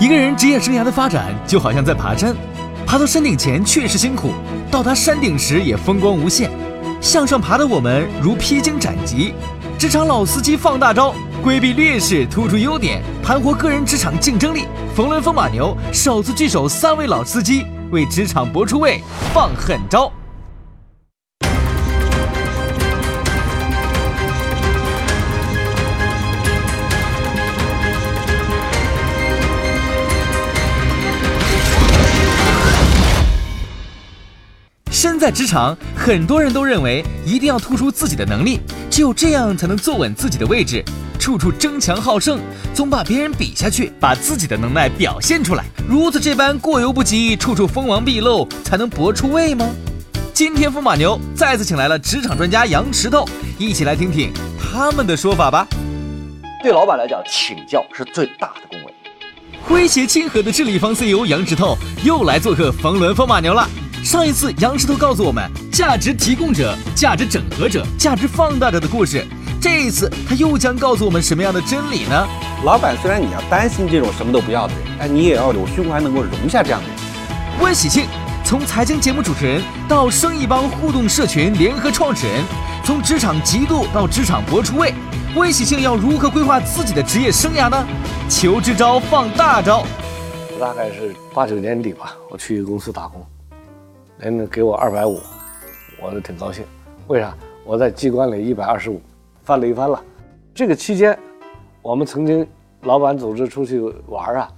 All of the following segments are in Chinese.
一个人职业生涯的发展，就好像在爬山，爬到山顶前确实辛苦，到达山顶时也风光无限。向上爬的我们如披荆斩棘，职场老司机放大招，规避劣势，突出优点，盘活个人职场竞争力。冯仑风马牛首次聚首三位老司机，为职场搏出位，放狠招。身在职场，很多人都认为一定要突出自己的能力，只有这样才能坐稳自己的位置，处处争强好胜，总把别人比下去，把自己的能耐表现出来。如此这般过犹不及，处处锋芒毕露，才能搏出位吗？今天风马牛再次请来了职场专家杨石头，一起来听听他们的说法吧。对老板来讲，请教是最大的恭维。诙谐亲和的智立方 CEO 杨石头又来做客冯仑风马牛了。上一次杨石头告诉我们价值提供者、价值整合者、价值放大者的故事，这一次他又将告诉我们什么样的真理呢？老板虽然你要担心这种什么都不要的人，但你也要有胸怀能够容下这样的人。温喜庆从财经节目主持人到生意帮互动社群联合创始人，从职场极度到职场博出位，温喜庆要如何规划自己的职业生涯呢？求支招放大招。大概是八九年底吧，我去一个公司打工。人家给我二百五，我就挺高兴。为啥？我在机关里一百二十五，翻了一番了。这个期间，我们曾经老板组织出去玩啊，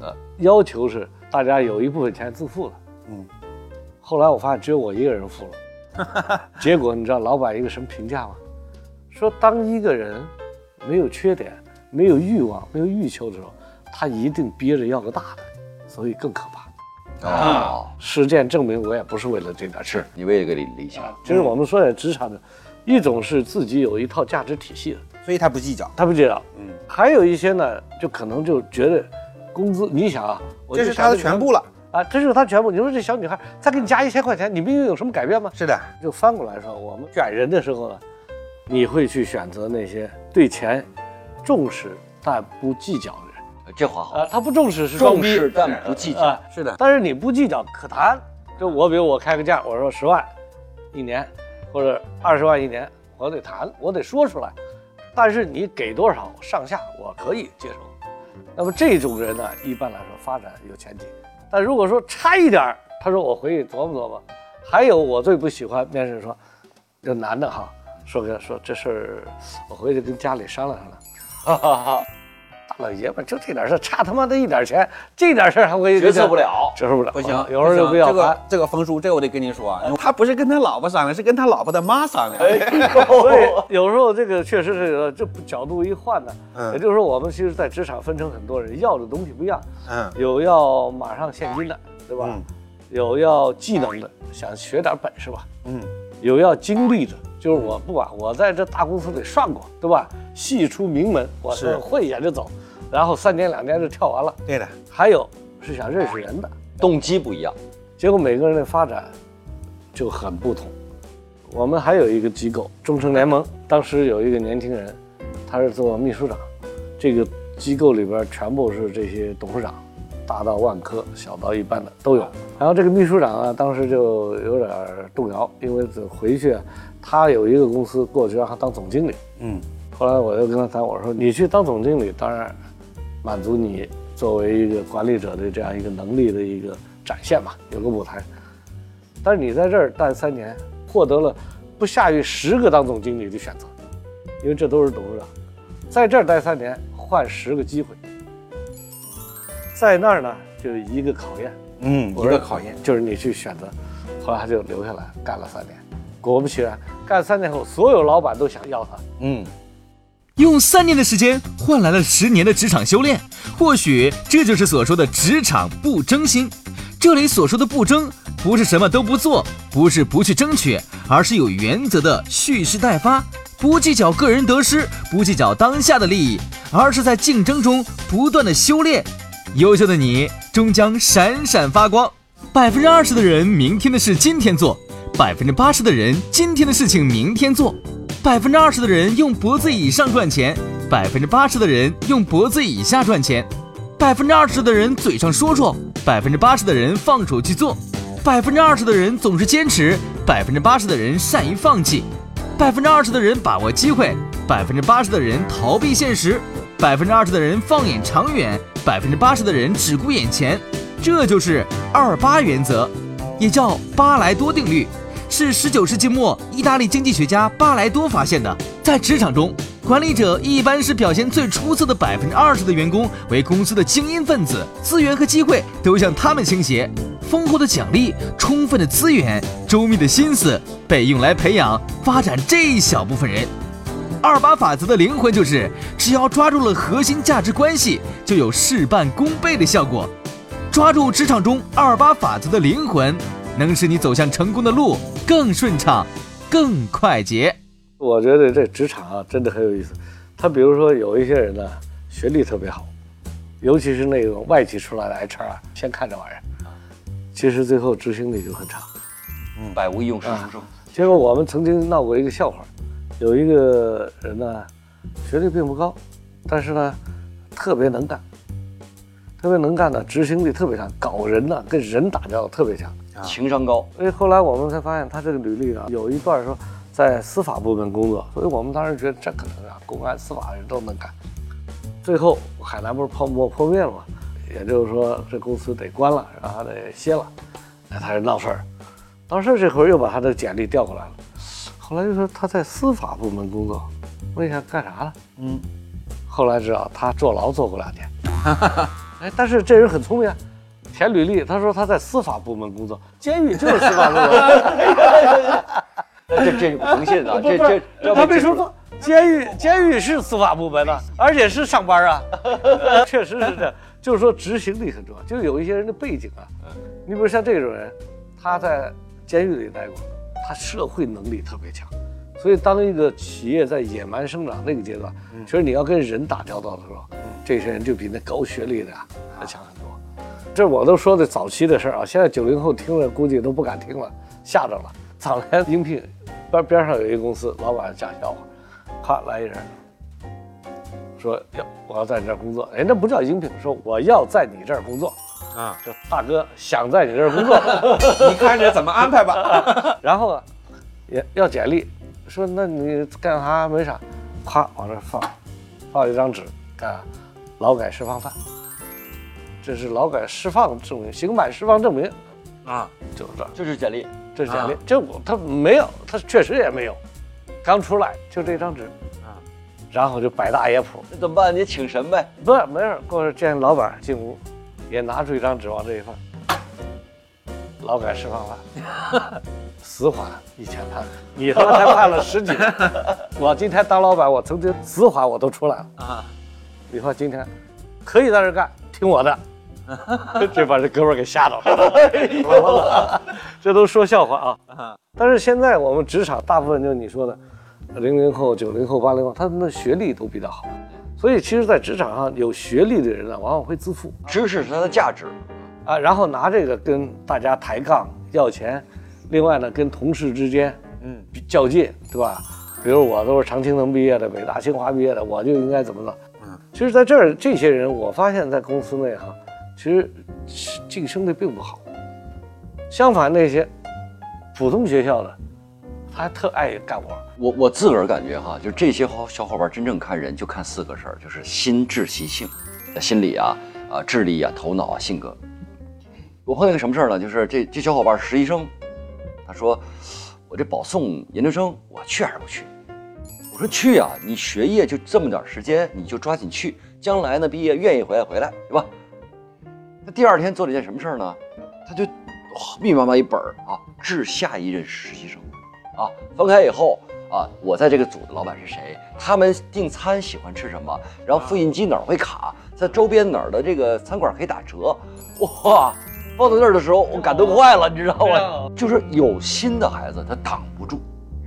呃，要求是大家有一部分钱自付了。嗯。后来我发现只有我一个人付了。结果你知道老板一个什么评价吗？说当一个人没有缺点、没有欲望、没有欲求的时候，他一定憋着要个大的，所以更可怕。啊，实践证明我也不是为了这点事儿，你为了个理理想。就是我们说的职场的，一种是自己有一套价值体系的，所以他不计较，他不计较。嗯，还有一些呢，就可能就觉得工资，你想啊，这是他的全部了啊，这就是他全部。你说这小女孩再给你加一千块钱，你命运有什么改变吗？是的，就翻过来说，我们选人的时候呢，你会去选择那些对钱重视但不计较。这话好他不重视是重视但不计较，是的。但是你不计较可谈。就我比如我开个价，我说十万一年，或者二十万一年，我得谈，我得说出来。但是你给多少上下，我可以接受。那么这种人呢，一般来说发展有前景。但如果说差一点儿他说我回去琢磨琢磨。还有我最不喜欢面试说，这男的哈，说跟说这事儿，我回去跟家里商量商量。哈哈哈。老爷们就这点事，差他妈的一点钱，这点事还会决策不了，决策不了，不行。有时候就不要这个这个冯叔，这我得跟您说啊，他不是跟他老婆商量，是跟他老婆的妈商量。所以有时候这个确实是这角度一换呢，嗯，也就是说我们其实，在职场分成很多人，要的东西不一样，嗯，有要马上现金的，对吧？有要技能的，想学点本事吧，嗯，有要经历的。就是我不管，我在这大公司里上过，对吧？戏出名门，我是会演就走，然后三年两年就跳完了。对的，还有是想认识人的，动机不一样，结果每个人的发展就很不同。我们还有一个机构，忠诚联盟，当时有一个年轻人，他是做秘书长，这个机构里边全部是这些董事长。大到万科，小到一般的都有。然后这个秘书长啊，当时就有点动摇，因为回去他有一个公司过去让他当总经理。嗯，后来我就跟他谈，我说你去当总经理，当然满足你作为一个管理者的这样一个能力的一个展现嘛，有个舞台。但是你在这儿待三年，获得了不下于十个当总经理的选择，因为这都是董事长，在这儿待三年换十个机会。在那儿呢，就是一个考验，嗯，一个考验，就是你去选择。后来他就留下来干了三年，果不其然，干三年后，所有老板都想要他。嗯，用三年的时间换来了十年的职场修炼，或许这就是所说的职场不争心。这里所说的不争，不是什么都不做，不是不去争取，而是有原则的蓄势待发，不计较个人得失，不计较当下的利益，而是在竞争中不断的修炼。优秀的你终将闪闪发光。百分之二十的人明天的事今天做，百分之八十的人今天的事情明天做。百分之二十的人用脖子以上赚钱，百分之八十的人用脖子以下赚钱。百分之二十的人嘴上说说，百分之八十的人放手去做。百分之二十的人总是坚持，百分之八十的人善于放弃。百分之二十的人把握机会，百分之八十的人逃避现实。百分之二十的人放眼长远，百分之八十的人只顾眼前。这就是二八原则，也叫巴莱多定律，是十九世纪末意大利经济学家巴莱多发现的。在职场中，管理者一般是表现最出色的百分之二十的员工为公司的精英分子，资源和机会都向他们倾斜，丰厚的奖励、充分的资源、周密的心思被用来培养、发展这一小部分人。二八法则的灵魂就是，只要抓住了核心价值关系，就有事半功倍的效果。抓住职场中二八法则的灵魂，能使你走向成功的路更顺畅、更快捷。我觉得这职场啊，真的很有意思。他比如说有一些人呢，学历特别好，尤其是那种外企出来的 HR，先看这玩意儿，其实最后执行力就很差。嗯，百无一用是书生。结果我们曾经闹过一个笑话，有一个人呢，学历并不高，但是呢，特别能干。特别能干呢，执行力特别强，搞人呢，跟人打交道特别强，情商高。所以后来我们才发现，他这个履历啊有一段说在司法部门工作，所以我们当时觉得这可能啊，公安、司法人都能干。最后海南不是泡沫破灭了吗？也就是说这公司得关了，然后得歇了，哎，他是闹事儿。闹事儿这会儿又把他的简历调过来了，后来就说他在司法部门工作，问一下干啥了？嗯，后来知道他坐牢坐过两天。哎，但是这人很聪明啊，填履历，他说他在司法部门工作，监狱就是司法部门。这这不诚信啊！这这这他没说错，监狱监狱是司法部门的，而且是上班啊，确实是这，就是说执行力很重要。就有一些人的背景啊，你比如像这种人，他在监狱里待过，他社会能力特别强，所以当一个企业在野蛮生长那个阶段，其实你要跟人打交道的时候。这些人就比那高学历的要强很多，这我都说的早期的事儿啊。现在九零后听了估计都不敢听了，吓着了。早年应聘，边边上有一个公司，老板讲笑话，咔来一人，说要我要在你这儿工作。哎，那不叫应聘，说我要在你这儿工作啊。这大哥想在你这儿工作，你看着怎么安排吧。然后呢也要简历，说那你干啥没啥，啪往这放，放一张纸干。劳改释放犯，这是劳改释放证明，刑满释放证明，啊，就是这，就是简历，这是简历，这我他没有，他确实也没有，刚出来就这张纸，啊，然后就摆大爷谱，那怎么办？你请神呗？不是，没事，过会儿见老板进屋，也拿出一张纸往这一放，劳改释放犯，死缓一千判，你他妈才判了十几年，我今天当老板，我曾经死缓我都出来了。啊。你说今天可以在这干，听我的，这把这哥们给吓到了。这都说笑话啊！但是现在我们职场大部分就是你说的，零零后、九零后、八零后，他们的学历都比较好，所以其实，在职场上有学历的人呢，往往会自负，知识是他的价值啊，然后拿这个跟大家抬杠要钱，另外呢，跟同事之间嗯较劲，对吧？比如我都是常青藤毕业的，北大清华毕业的，我就应该怎么着？其实，在这儿这些人，我发现，在公司内哈，其实晋升的并不好。相反，那些普通学校的，他还特爱干活。我我自个儿感觉哈，就这些好小伙伴真正看人，就看四个事儿，就是心智习性，心理啊啊，智力啊，头脑啊，性格。我碰见个什么事儿呢？就是这这小伙伴实习生，他说我这保送研究生，我去还是不去？我说去呀，你学业就这么点时间，你就抓紧去。将来呢，毕业愿意回来回来，对吧？他第二天做了一件什么事儿呢？他就密密麻麻一本儿啊，致下一任实习生，啊，分开以后啊，我在这个组的老板是谁？他们订餐喜欢吃什么？然后复印机哪儿会卡？在周边哪儿的这个餐馆可以打折？哇，放到那儿的时候，我感动坏了，你知道吗？就是有心的孩子，他挡不住。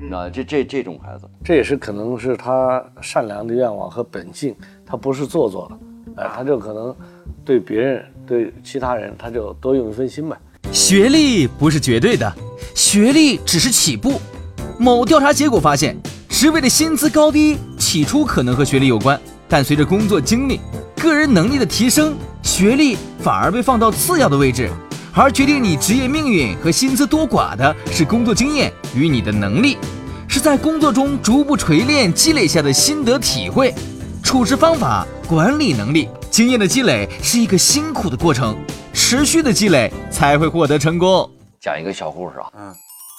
那这这这种孩子，这也是可能是他善良的愿望和本性，他不是做作的，哎，他就可能对别人对其他人，他就多用一分心呗。学历不是绝对的，学历只是起步。某调查结果发现，职位的薪资高低起初可能和学历有关，但随着工作经历、个人能力的提升。学历反而被放到次要的位置，而决定你职业命运和薪资多寡的是工作经验与你的能力，是在工作中逐步锤炼积累下的心得体会、处事方法、管理能力。经验的积累是一个辛苦的过程，持续的积累才会获得成功。讲一个小故事啊，嗯，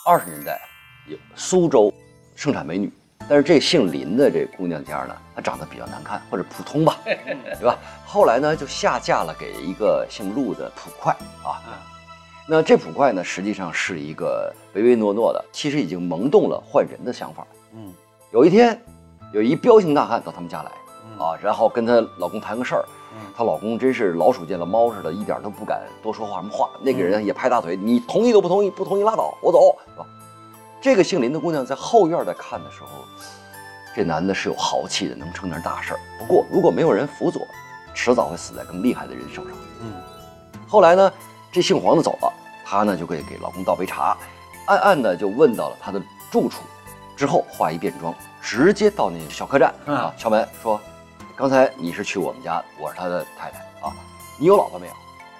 二十年代有苏州盛产美女，但是这姓林的这姑娘家呢，她长得比较难看或者普通吧，对吧？后来呢就下嫁了给一个姓陆的捕快啊。嗯那这捕快呢，实际上是一个唯唯诺诺的，其实已经萌动了换人的想法。嗯，有一天，有一彪形大汉到他们家来嗯啊，然后跟她老公谈个事儿。嗯她老公真是老鼠见了猫似的，一点都不敢多说话什么话。那个嗯人也拍大腿，你同意都不同意，不同意拉倒，我走，是吧？这个姓林的姑娘在后院在看的时候，这男的是有豪气的，能成点大事儿。不过如果没有人辅佐，迟早会死在更厉害的人手上。嗯，后来呢，这姓黄的走了，她呢就给给老公倒杯茶，暗暗的就问到了他的住处，之后化一便装，直接到那小客栈嗯啊，敲门说：“刚才你是去我们家，我是他的太太啊，你有老婆没有？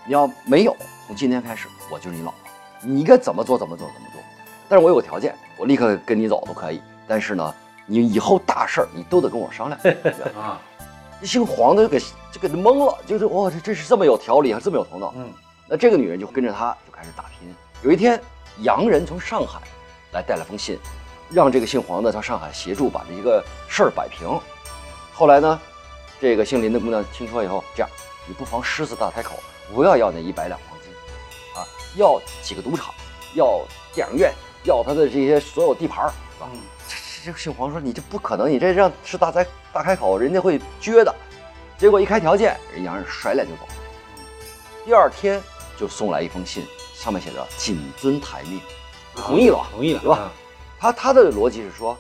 你要没有，从今天开始我就是你老婆，你该怎么做怎么做怎么做。但是我有个条件，我立刻跟你走都可以，但是呢，你以后大事儿你都得跟我商量。啊，这姓黄的就给就给他懵了，就是哇，这这是这么有条理，还这么有头脑。嗯那这个女人就跟着他就开始打拼。有一天，洋人从上海来带了封信，让这个姓黄的到上海协助把这个事儿摆平。后来呢，这个姓林的姑娘听说以后，这样，你不妨狮子大开口，不要要那一百两黄金，啊，要几个赌场，要电影院，要他的这些所有地盘儿，是吧？嗯这这这个姓黄说你这不可能，你这让狮子大开大开口，人家会撅的。结果一开条件，人洋人甩脸就走。第二天就送来一封信，上面写着“谨遵台命”，同意了，同意了，对吧？他他的逻辑是说，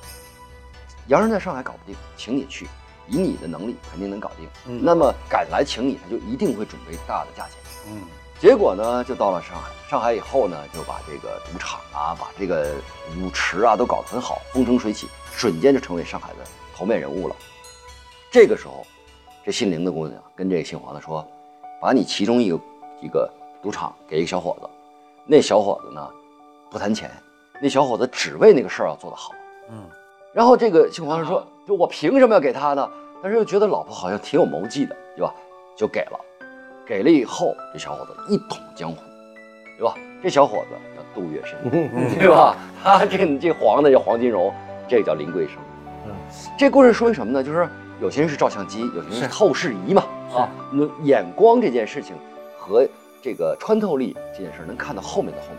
洋人在上海搞不定，请你去，以你的能力肯定能搞定。嗯那么敢来请你，他就一定会准备大的价钱。嗯结果呢，就到了上海。上海以后呢，就把这个赌场啊，把这个舞池啊都搞得很好，风生水起，瞬间就成为上海的头面人物了。这个时候，这姓林的姑娘跟这个姓黄的说：“把你其中一个一个赌场给一个小伙子，那小伙子呢不谈钱，那小伙子只为那个事儿要做得好。”嗯然后这个姓黄的说：“就我凭什么要给他呢？但是又觉得老婆好像挺有谋计的，对吧？就给了。给了以后，这小伙子一统江湖，对吧？这小伙子叫杜月笙，对吧？他这这黄的叫黄金荣，这个叫林桂生。嗯，这故事说明什么呢？就是有些人是照相机，有些人是是透视仪嘛。啊，那眼光这件事情和这个穿透力这件事能看到后面的后面。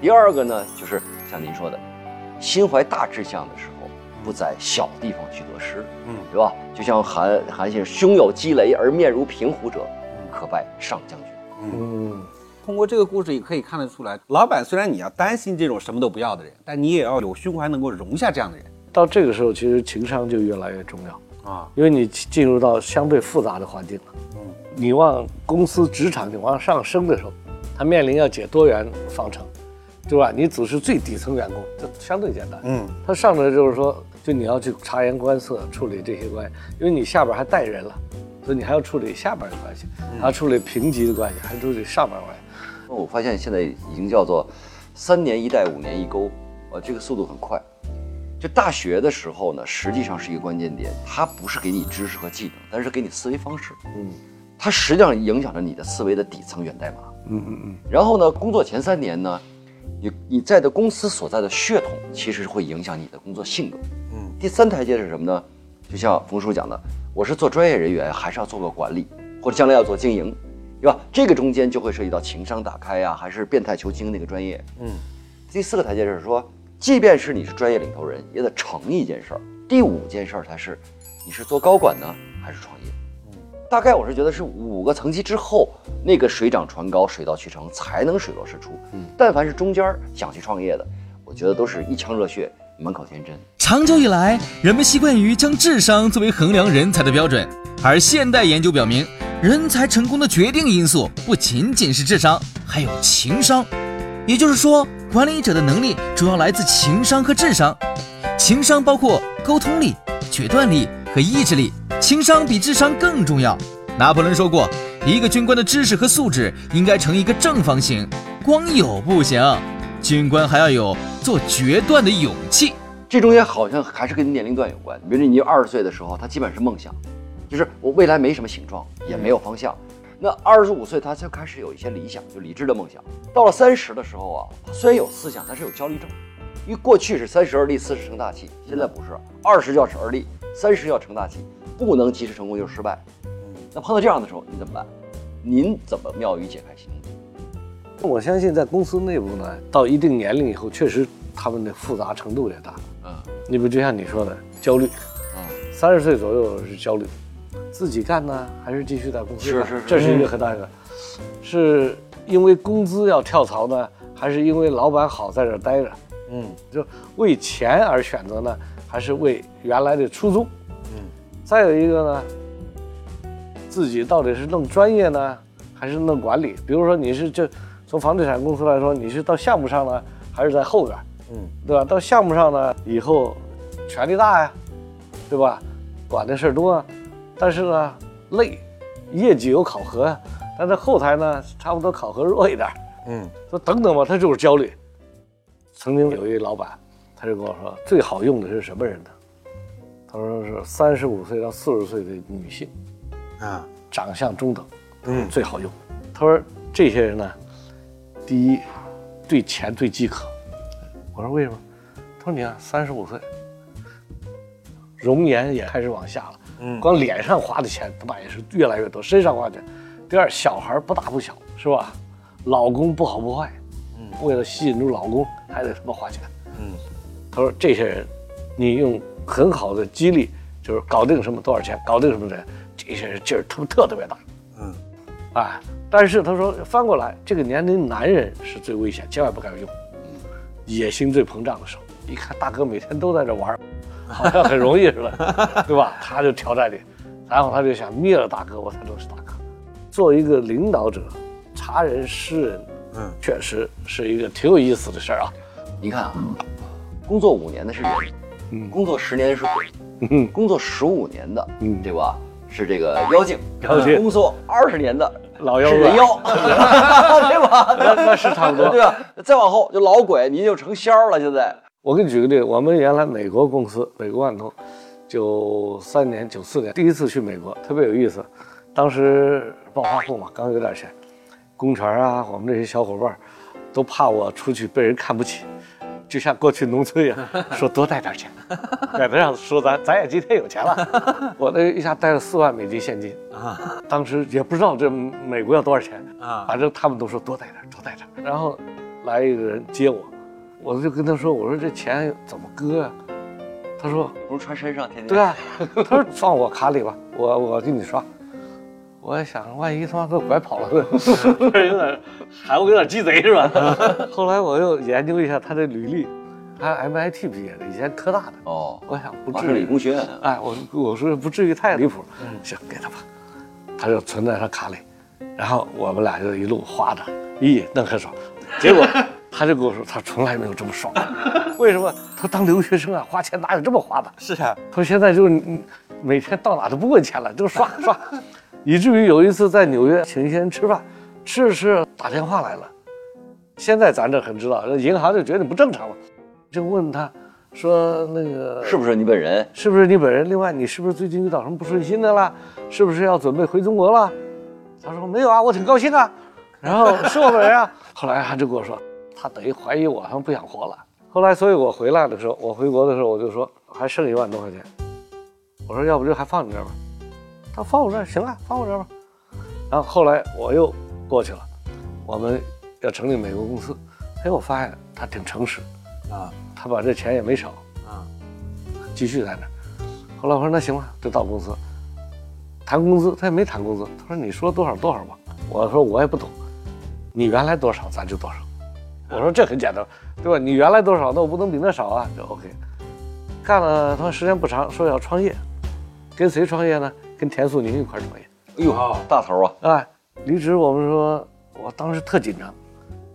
第二个呢，就是像您说的，心怀大志向的时候，不在小地方去得失，嗯对吧？就像韩韩信胸有积雷而面如平湖者，可拜上将军。嗯，通过这个故事也可以看得出来，老板虽然你要担心这种什么都不要的人，但你也要有胸怀能够容下这样的人到这个时候，其实情商就越来越重要，啊。因为你进入到相对复杂的环境了。嗯，你往公司职场你往上升的时候，他面临要解多元方程，对吧？你只是最底层员工，这相对简单。嗯他上来就是说，就你要去察言观色，处理这些关系，因为你下边还带人了，所以你还要处理下边的关系，还要处理平级的关系，还处理上边关系。那我发现现在已经叫做三年一代，五年一沟，呃，这个速度很快。就大学的时候呢，实际上是一个关键点，它不是给你知识和技能，但是给你思维方式。嗯它实际上影响着你的思维的底层源代码。嗯嗯嗯，然后呢，工作前三年呢，你你在的公司所在的血统，其实会影响你的工作性格。嗯，第三台阶是什么呢？就像冯叔讲的，我是做专业人员，还是要做个管理，或者将来要做经营，对吧？这个中间就会涉及到情商打开呀、还是变态求精那个专业。嗯，第四个台阶就是说，即便是你是专业领头人，也得成一件事儿。第五件事儿才是，你是做高管呢，还是创业？大概我是觉得是五个层级之后，那个水涨船高、水到渠成，才能水落石出。嗯，但凡是中间儿想去创业的，我觉得都是一腔热血，满口天真。长久以来，人们习惯于将智商作为衡量人才的标准，而现代研究表明，人才成功的决定因素不仅仅是智商，还有情商。也就是说，管理者的能力主要来自情商和智商。情商包括沟通力、决断力和意志力，情商比智商更重要。拿破仑说过：“一个军官的知识和素质应该成一个正方形，光有不行，军官还要有做决断的勇气。这中间好像还是跟年龄段有关。比如你二十岁的时候，他基本是梦想，就是我未来没什么形状，也没有方向。那二十五岁他就开始有一些理想，就理智的梦想。到了三十的时候啊，虽然有思想，但是有焦虑症。因为过去是三十而立，四十成大器，现在不是，二十要成而立，三十要成大器，不能及时成功就是失败。那碰到这样的时候，你怎么办？您怎么妙语解开心中我相信在公司内部呢，到一定年龄以后，确实他们的复杂程度也大。嗯你不就像你说的焦虑，啊，三十岁左右是焦虑，自己干呢，还是继续在公司干？是是是这是一个很大的，是因为工资要跳槽呢，还是因为老板好在这儿待着？嗯就为钱而选择呢，还是为原来的初衷？嗯，再有一个呢，自己到底是弄专业呢，还是弄管理？比如说你是这从房地产公司来说，你是到项目上呢，还是在后边？嗯，对吧？到项目上呢，以后权力大呀，对吧？管的事儿多啊，但是呢累，业绩有考核呀。但是后台呢，差不多考核弱一点。嗯说等等吧，他就是焦虑。曾经有一老板，他就跟我说，最好用的是什么人呢？他说是三十五岁到四十岁的女性，啊长相中等，嗯最好用。他说这些人呢，第一，对钱最饥渴。我说为什么？他说你看三十五岁，容颜也开始往下了，嗯光脸上花的钱他妈也是越来越多，身上花钱。第二，小孩不大不小，是吧？老公不好不坏，嗯，为了吸引住老公还得他妈花钱。嗯他说这些人，你用很好的激励，就是搞定什么多少钱，搞定什么人，这些人劲儿特特特别大。嗯哎，但是他说翻过来，这个年龄男人是最危险，千万不敢用，野心最膨胀的时候。一看大哥每天都在这玩儿，好像很容易似的，对吧？他就挑战你，然后他就想灭了大哥，我才能是大哥。作为一个领导者，察人识人，嗯确实是一个挺有意思的事儿啊。你看啊，工作五年的是人，嗯工作十年是鬼，嗯工作十五年的，嗯对吧？是这个妖精，妖精工作二十年的老妖人妖，对吧？那那是差不多。对吧？再往后就老鬼，您就成仙儿了。现在我给你举个例子，我们原来美国公司美国万通，九三年、九四年第一次去美国，特别有意思。当时暴发户嘛，刚有点钱，工权啊，我们这些小伙伴都怕我出去被人看不起，就像过去农村一样，说多带点钱，在这样说咱咱也今天有钱了。我那一下带了四万美金现金，啊当时也不知道这美国要多少钱，啊反正他们都说多带点，多带点。然后来一个人接我，我就跟他说：“我说这钱怎么搁呀、他说你不是穿身上天天对啊，他说放我卡里吧，我我给你刷。我也想，万一他妈给我拐跑了，这有点还我有点鸡贼是吧？后来我又研究一下他的履历，他 MIT 毕业的，以前科大的。哦，我想不至于，理工学院哎，我我说不至于太离谱，嗯行，给他吧，他就存在他卡里，然后我们俩就一路花着，咦，那可爽。结果 他就跟我说，他从来没有这么爽，为什么？他当留学生啊，花钱哪有这么花的？是啊他说现在就是嗯每天到哪都不问钱了，就刷刷，以至于有一次在纽约请一些人吃饭，吃着吃着打电话来了。现在咱这很知道，银行就觉得你不正常了，就问他说那个是不是你本人？是不是你本人？另外，你是不是最近遇到什么不顺心的啦？是不是要准备回中国了？他说没有啊，我挺高兴啊。然后是我本人啊。后来他就跟我说，他等于怀疑我他们不想活了。后来，所以我回来的时候，我回国的时候，我就说还剩一万多块钱。我说要不就还放你这儿吧。他放我这儿行啊，放我这儿吧。然后后来我又过去了，我们要成立美国公司。哎，我发现他挺诚实，啊他把这钱也没少。啊继续在那儿。后来我说那行吧，就到公司谈工资，他也没谈工资，他说你说多少多少吧。我说我也不懂，你原来多少咱就多少。我说这很简单，对吧？你原来多少，那我不能比那少啊，就 OK。干了他说时间不长，说要创业，跟谁创业呢？跟田素宁一块儿创业。哎呦，大头啊！哎，离职我们说，我当时特紧张，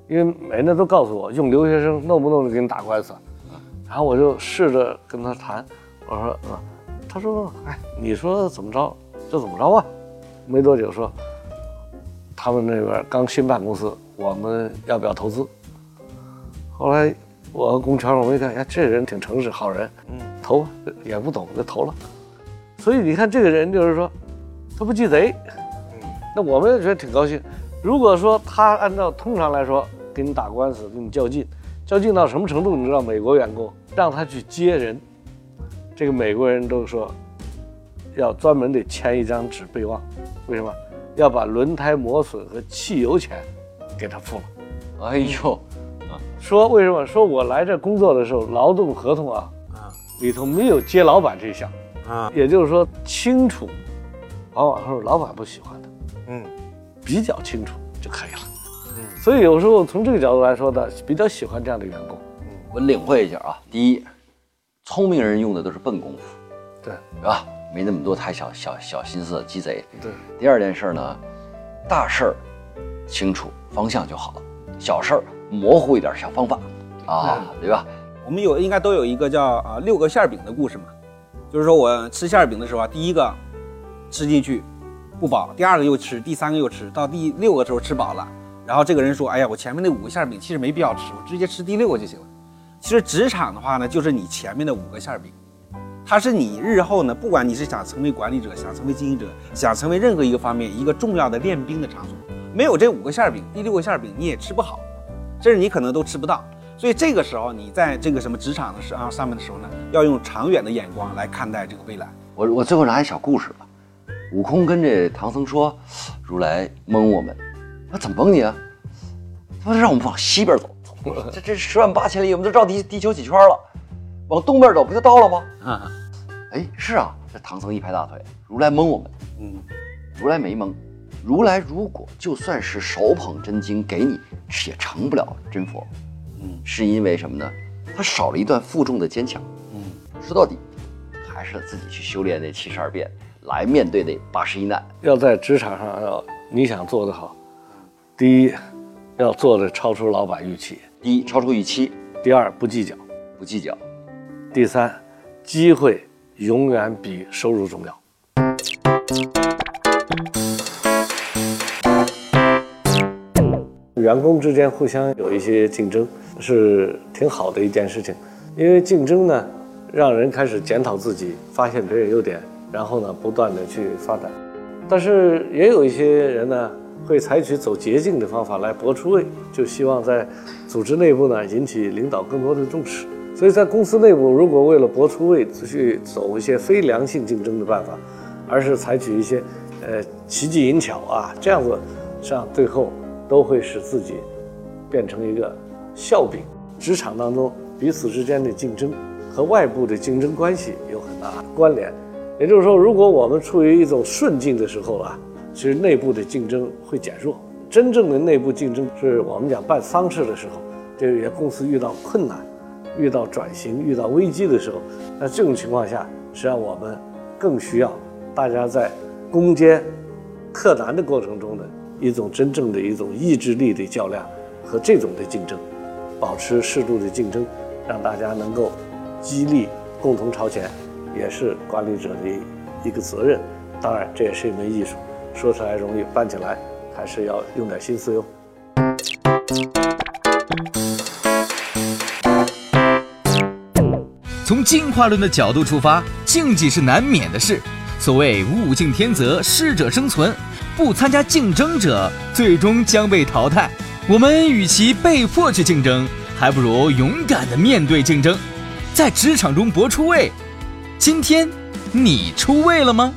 因为每人都告诉我用留学生弄不弄就给你打官司，然后我就试着跟他谈，我说啊，他说，哎，你说怎么着就怎么着吧。没多久说，他们那边刚新办公司，我们要不要投资？后来我和龚全我们一看，哎，这人挺诚实，好人，嗯，投吧，也不懂就投了。所以你看这个人就是说，他不记贼，那我们也觉得挺高兴。如果说他按照通常来说跟你打官司，跟你较劲，较劲到什么程度？你知道，美国员工让他去接人，这个美国人都说要专门得签一张纸备忘，为什么？要把轮胎磨损和汽油钱给他付了。哎呦，啊说为什么？说我来这工作的时候，劳动合同啊啊，里头没有接老板这一项。啊，也就是说清楚，往往是老板不喜欢的，嗯，比较清楚就可以了，嗯，所以有时候从这个角度来说呢，比较喜欢这样的员工，嗯，我领会一下啊，第一，聪明人用的都是笨功夫，对，是吧？没那么多太小小小心思鸡贼，对。第二件事呢，大事儿清楚方向就好了，小事儿模糊一点小方法，啊，对吧？我们有应该都有一个叫啊六个馅饼的故事嘛。就是说我吃馅儿饼的时候啊，第一个吃进去不饱，第二个又吃，第三个又吃到第六个时候吃饱了，然后这个人说：“哎呀，我前面那五个馅儿饼其实没必要吃，我直接吃第六个就行了。”其实职场的话呢，就是你前面的五个馅儿饼，它是你日后呢，不管你是想成为管理者，想成为经营者，想成为任何一个方面一个重要的练兵的场所，没有这五个馅儿饼，第六个馅儿饼你也吃不好，甚至你可能都吃不到。所以这个时候，你在这个什么职场的时啊上面的时候呢，要用长远的眼光来看待这个未来。我我最后拿一小故事吧。悟空跟这唐僧说：“如来蒙我们，他怎么蒙你啊？他说让我们往西边走，这这十万八千里，我们都绕地地球几圈了，往东边走不就到了吗？”啊，哎，是啊。这唐僧一拍大腿：“如来蒙我们，嗯，如来没蒙。如来如果就算是手捧真经给你，也成不了真佛。”是因为什么呢？他少了一段负重的坚强。嗯，说到底，还是自己去修炼那七十二变，来面对那八十一难。要在职场上要你想做得好，第一，要做的超出老板预期；第一，超出预期；第二，不计较，不计较；第三，机会永远比收入重要。员工之间互相有一些竞争。是挺好的一件事情，因为竞争呢，让人开始检讨自己，发现别人优点，然后呢，不断的去发展。但是也有一些人呢，会采取走捷径的方法来搏出位，就希望在组织内部呢引起领导更多的重视。所以在公司内部，如果为了搏出位去走一些非良性竞争的办法，而是采取一些呃奇技淫巧啊这样子，实际上最后都会使自己变成一个。笑柄，职场当中彼此之间的竞争和外部的竞争关系有很大关联。也就是说，如果我们处于一种顺境的时候啊，其实内部的竞争会减弱。真正的内部竞争是我们讲办丧事的时候，这些公司遇到困难、遇到转型、遇到危机的时候，那这种情况下，实际上我们更需要大家在攻坚克难的过程中的一种真正的一种意志力的较量和这种的竞争。保持适度的竞争，让大家能够激励共同朝前，也是管理者的一个责任。当然，这也是一门艺术，说出来容易，办起来还是要用点心思哟。从进化论的角度出发，竞技是难免的事。所谓物竞天择，适者生存，不参加竞争者最终将被淘汰。我们与其被迫去竞争，还不如勇敢的面对竞争，在职场中搏出位。今天，你出位了吗？